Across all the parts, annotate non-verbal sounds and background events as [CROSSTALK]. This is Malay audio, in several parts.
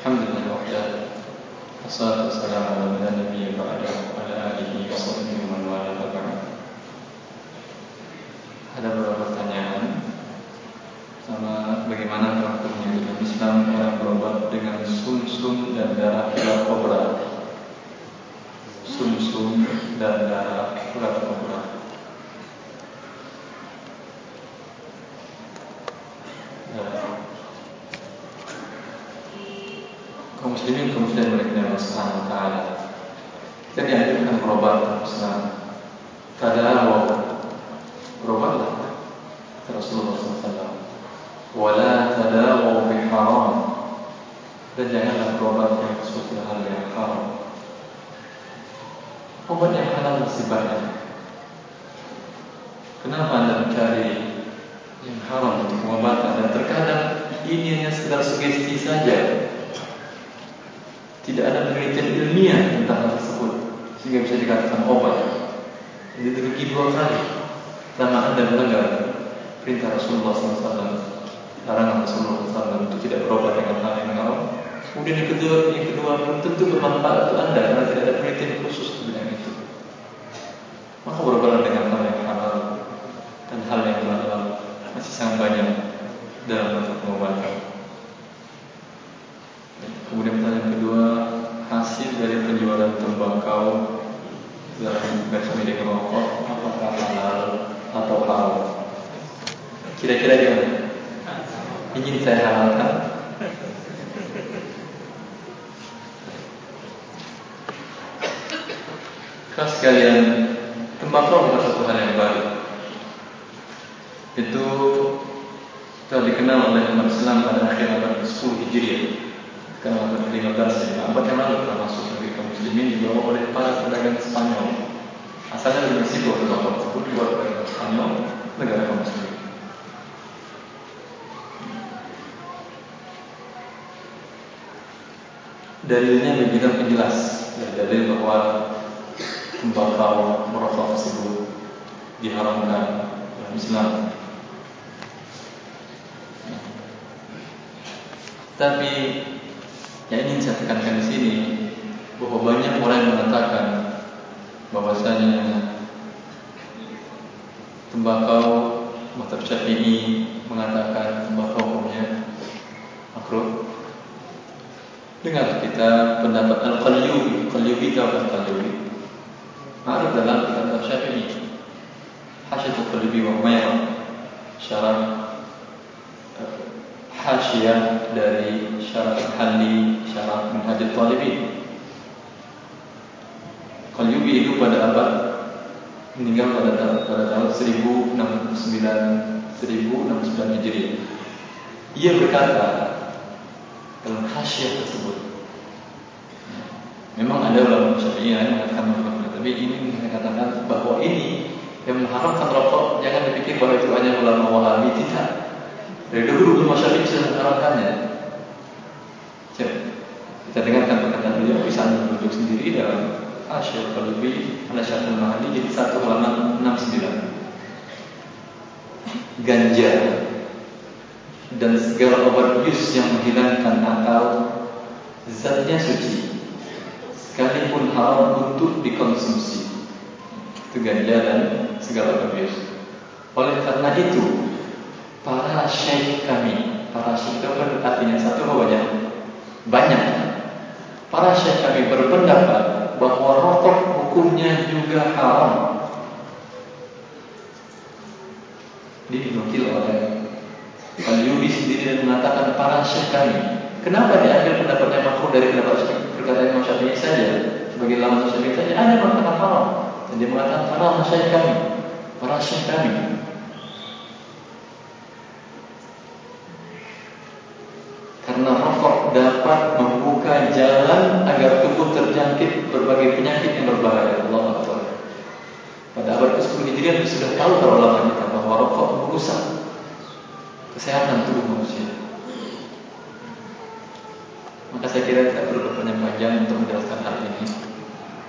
Alhamdulillah wahda Assalatu wassalamu ala nabi ba'da Ala alihi wa sahbihi wa man wala ba'da Ada beberapa pertanyaan. Sama bagaimana hukumnya dalam Islam Orang berobat dengan sum-sum dan darah ular kobra Sum-sum dan darah ular kobra kaum muslimin kaum muslimin oleh Allah Subhanahu wa taala. Kita dianjurkan berobat Islam. Tadawu berobatlah kata Rasulullah SAW. Wala tadawu bi haram. Dan janganlah berobat yang sesuatu hal yang haram. Obat yang halal masih banyak. Kenapa anda mencari yang haram untuk pengobatan dan terkadang ini hanya sekedar sugesti saja tidak ada penelitian ilmiah tentang hal tersebut sehingga bisa dikatakan obat. Jadi rugi dua kali. Pertama anda melanggar perintah Rasulullah SAW, larangan Rasulullah SAW untuk tidak berobat dengan hal yang haram. Kemudian yang kedua, yang kedua tentu bermanfaat untuk anda karena tidak ada penelitian khusus di bidang itu. Maka berobatlah dengan hal yang halal dan hal yang halal masih sangat banyak dalam bentuk pengobatan. Kemudian pertanyaan kedua Hasil dari penjualan tembakau milik rokok Apakah halal atau haram? Kira-kira gimana Ingin saya halalkan. Kau sekalian Tembakau bukan satu hal yang baru. Itu Telah dikenal oleh umat Islam pada akhir abad ke-10 Hijriah. Karena abad ke-15 ya, abad yang lalu telah masuk negeri kaum muslimin dibawa oleh para pedagang Spanyol. Asalnya dari Meksiko tembakau tersebut dibawa oleh Spanyol, negara kaum muslimin. Dalilnya begitu penjelas, dari dalil bahwa tembakau merokok tersebut diharamkan dalam Islam. Tapi yang ingin saya tekankan di sini bahwa banyak orang mengatakan bahwasanya tembakau Mazhab Syafi'i mengatakan tembakau hukumnya makruh. Dengar kita pendapat Al-Qalyubi, Qalyubi tahu Al-Qalyubi. Ma'ruf dalam kitab Mazhab Syafi'i. Hasyatul Qalyubi wa Umayyah syarah hasyiah dari syarat al-halli syarat minhajul talibin Qalyubi itu pada abad meninggal pada pada tahun 1069 1069 Hijriah ia berkata dalam hasyiah tersebut memang ada ulama syafi'i yang mengatakan makruh tapi ini mengatakan bahwa ini yang mengharamkan rokok jangan dipikir bahwa itu hanya ulama wahabi tidak dari dulu ulama syafi'i sudah mengharapkannya. Kita dengarkan perkataan beliau bisa duduk sendiri dalam Asyir Qalubi Al-Syarh Al-Mahali jadi satu halaman 69. Ganja dan segala obat bius yang menghilangkan akal zatnya suci sekalipun haram untuk dikonsumsi. Itu ganja dan segala obat bius. Oleh karena itu para syekh kami para syekh itu artinya satu atau banyak banyak para syekh kami berpendapat hukumnya juga haram. Dinukil oleh Al-Yubi sendiri dan mengatakan para syekh kami kenapa diambil pendapatnya makruh dari pendapat perkataan Imam Syafi'i saja sebagai lama Syafi'i saja ada mengatakan haram. Dan dia mengatakan para syekh kami para syekh kami. Karena rokok dapat membuka jalan agar tubuh terjangkit berbagai penyakit yang berbahaya. Allah Akbar. Pada ke-10 Hijriah sudah tahu para ulama kita bahwa rokok merusak kesehatan tubuh manusia. Maka saya kira tidak perlu berpanjang panjang untuk menjelaskan hal ini.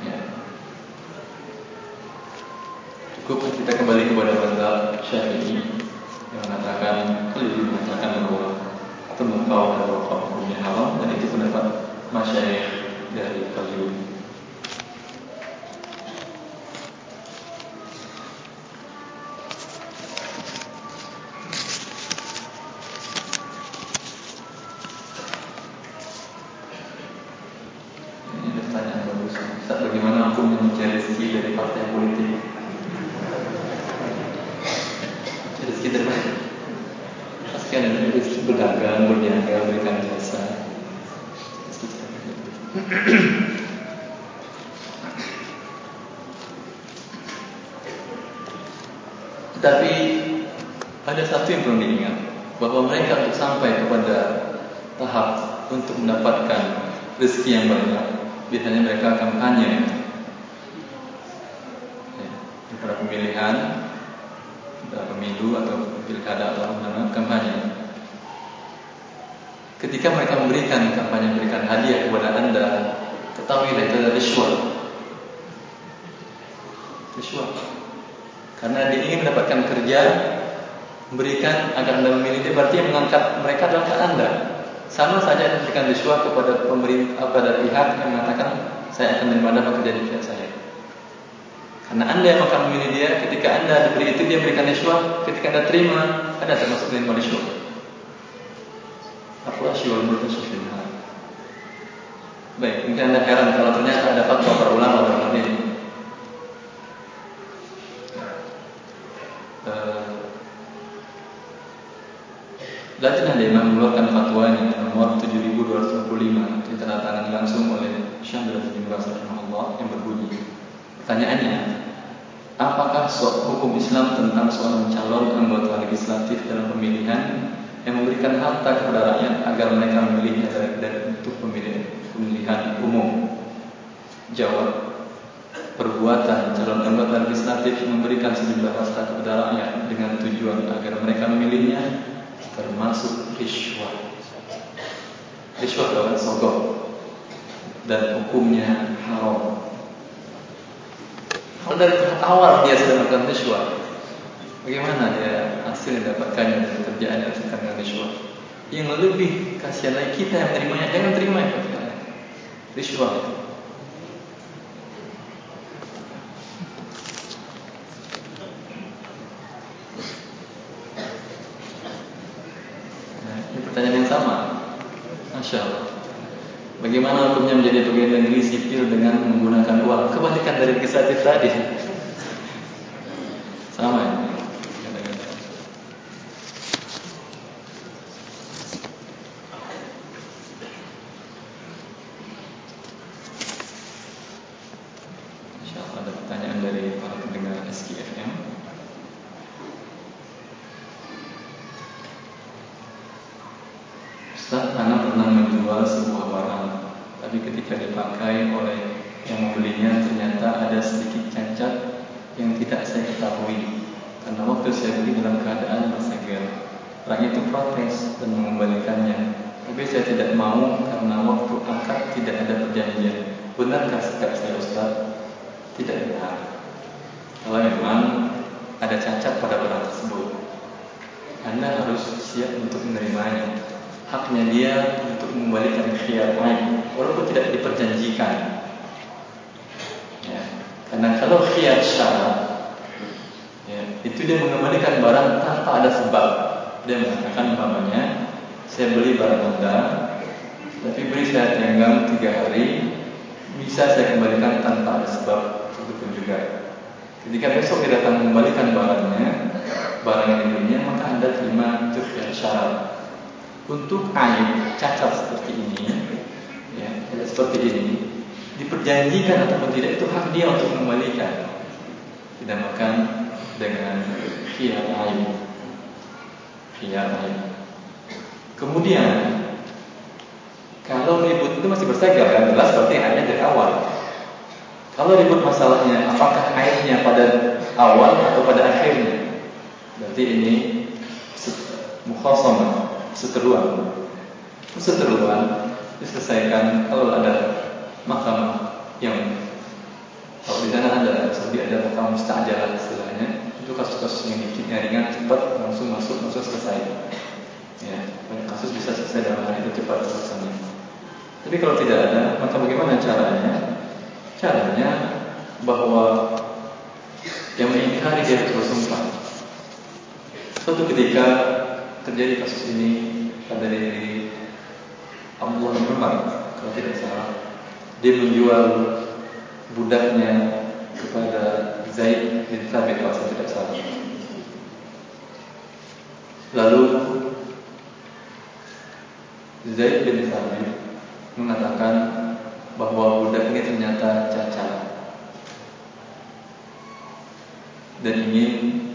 Ya. Cukup kita kembali kepada mazhab Syafi'i yang mengatakan, kalau mengatakan bahwa tembakau dan rokok hukumnya haram dan itu pendapat Ustaz [CLEARS THROAT] Tetapi ada satu yang perlu diingat Bahawa mereka untuk sampai kepada tahap untuk mendapatkan rezeki yang banyak. Biasanya mereka kampanye ya, Pada pemilihan Pada pemilu atau pilkada atau mana kampanye Ketika mereka memberikan kampanye Memberikan hadiah kepada anda Ketahuilah itu adalah riswat Riswat Karena dia ingin mendapatkan kerja Memberikan agar anda memilih dia Berarti mengangkat mereka adalah anda. Sama saja memberikan riswah kepada pemerintah Kepada pihak yang mengatakan Saya akan menerima anda bekerja di pihak saya. Karena anda yang akan memilih dia Ketika anda diberi itu dia memberikan riswah Ketika anda terima Anda termasuk menerima riswah Aku asyul bertasufin Baik, mungkin anda heran Kalau ternyata ada fatwa para ulama dalam hal ini. Lajnah Imam mengeluarkan fatwanya nomor 7225 ditandatangani langsung oleh Abdul bin Baz rahimahullah yang berbunyi. Pertanyaannya apakah hukum Islam tentang seorang calon anggota legislatif dalam pemilihan memberikan harta kepada rakyat agar mereka memilihnya dari, untuk pemilihan, pemilihan umum Jawab Perbuatan calon anggota legislatif memberikan sejumlah harta kepada rakyat dengan tujuan agar mereka memilihnya termasuk riswah. Riswah adalah sogok dan hukumnya haram. Kalau dari awal dia sudah melakukan riswah, bagaimana dia hasilnya dapatkannya dari kerjaan yang sedang dengan riswah? Yang lebih kasihan lagi kita yang menerimanya, jangan terima itu. Riswah itu. yang Bagaimana hukumnya menjadi pegawai negeri sipil dengan menggunakan uang Kebalikan dari legislatif tadi SKFM Ustaz, Ana pernah menjual sebuah barang Tapi ketika dipakai oleh yang membelinya Ternyata ada sedikit cacat yang tidak saya ketahui. Karena waktu saya beli dalam keadaan bersegel Orang itu protes dan mengembalikannya. Tapi saya tidak mau karena waktu akad tidak ada perjanjian. Benarkah sikap saya Ustaz? Tidak benar kalau memang ada cacat pada barang tersebut. Anda harus siap untuk menerimanya. Haknya dia untuk mengembalikan khiyar lain, walaupun tidak diperjanjikan. Ya. Karena kalau khiyar syarat, ya, itu dia mengembalikan barang tanpa ada sebab. Dia mengatakan umpamanya, saya beli barang Anda, tapi beri saya tinggal tiga hari, bisa saya kembalikan tanpa ada sebab. Itu pun juga Ketika besok dia datang mengembalikan barangnya, barang yang dulunya, maka anda terima cukup syarat. Untuk aib cacat seperti ini, ya, seperti ini, diperjanjikan ataupun tidak itu hak dia untuk membalikan. Dinamakan dengan kiat aib. Kiat aib. Kemudian, kalau ribut itu masih bersegar, kan? jelas berarti hanya dari awal. Kalau ribut masalahnya, apakah airnya pada awal atau pada akhirnya? Berarti ini mukhasamah, seteruan. Seteruan diselesaikan kalau ada mahkamah yang kalau di sana ada lebih ada mahkamah mustajab istilahnya itu kasus-kasus yang dikit ringan cepat langsung masuk langsung selesai. Ya, banyak kasus bisa selesai dalam hari itu cepat selesai. Tapi kalau tidak ada, maka bagaimana caranya? Caranya bahwa yang mengingkari dia harus bersumpah. Suatu ketika terjadi kasus ini pada diri Abdullah bin Umar, kalau tidak salah, dia menjual budaknya kepada Zaid bin Thabit kalau saya tidak salah. Lalu Zaid bin dan ingin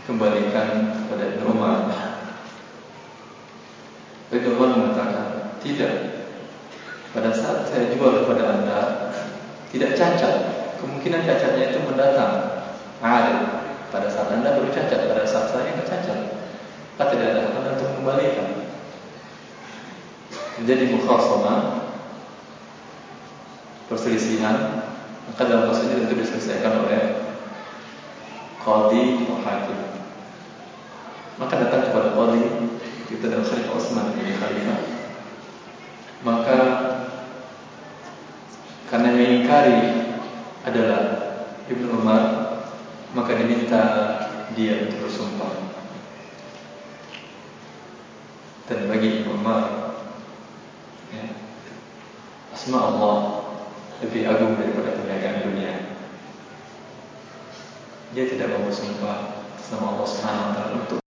dikembalikan kepada Umar. Ibn Umar mengatakan, tidak. Pada saat saya jual kepada anda, tidak cacat. Kemungkinan cacatnya itu mendatang. Ada. Pada saat anda baru cacat, pada saat saya tidak cacat. Apa tidak ada anda untuk mengembalikan. Jadi mukhasama perselisihan maka dalam kasus ini tentu diselesaikan oleh qadi atau hakim. Maka datang kepada qadi kita dalam Khalifah Osman bin Khalifah. Maka karena mengingkari adalah Ibnu Umar, maka diminta dia untuk bersumpah. Dan bagi Ibnu Umar, ya, asma Allah lebih agung daripada perniagaan dunia. Dia tidak mau bersumpah sama Allah Subhanahu Wa Taala. untuk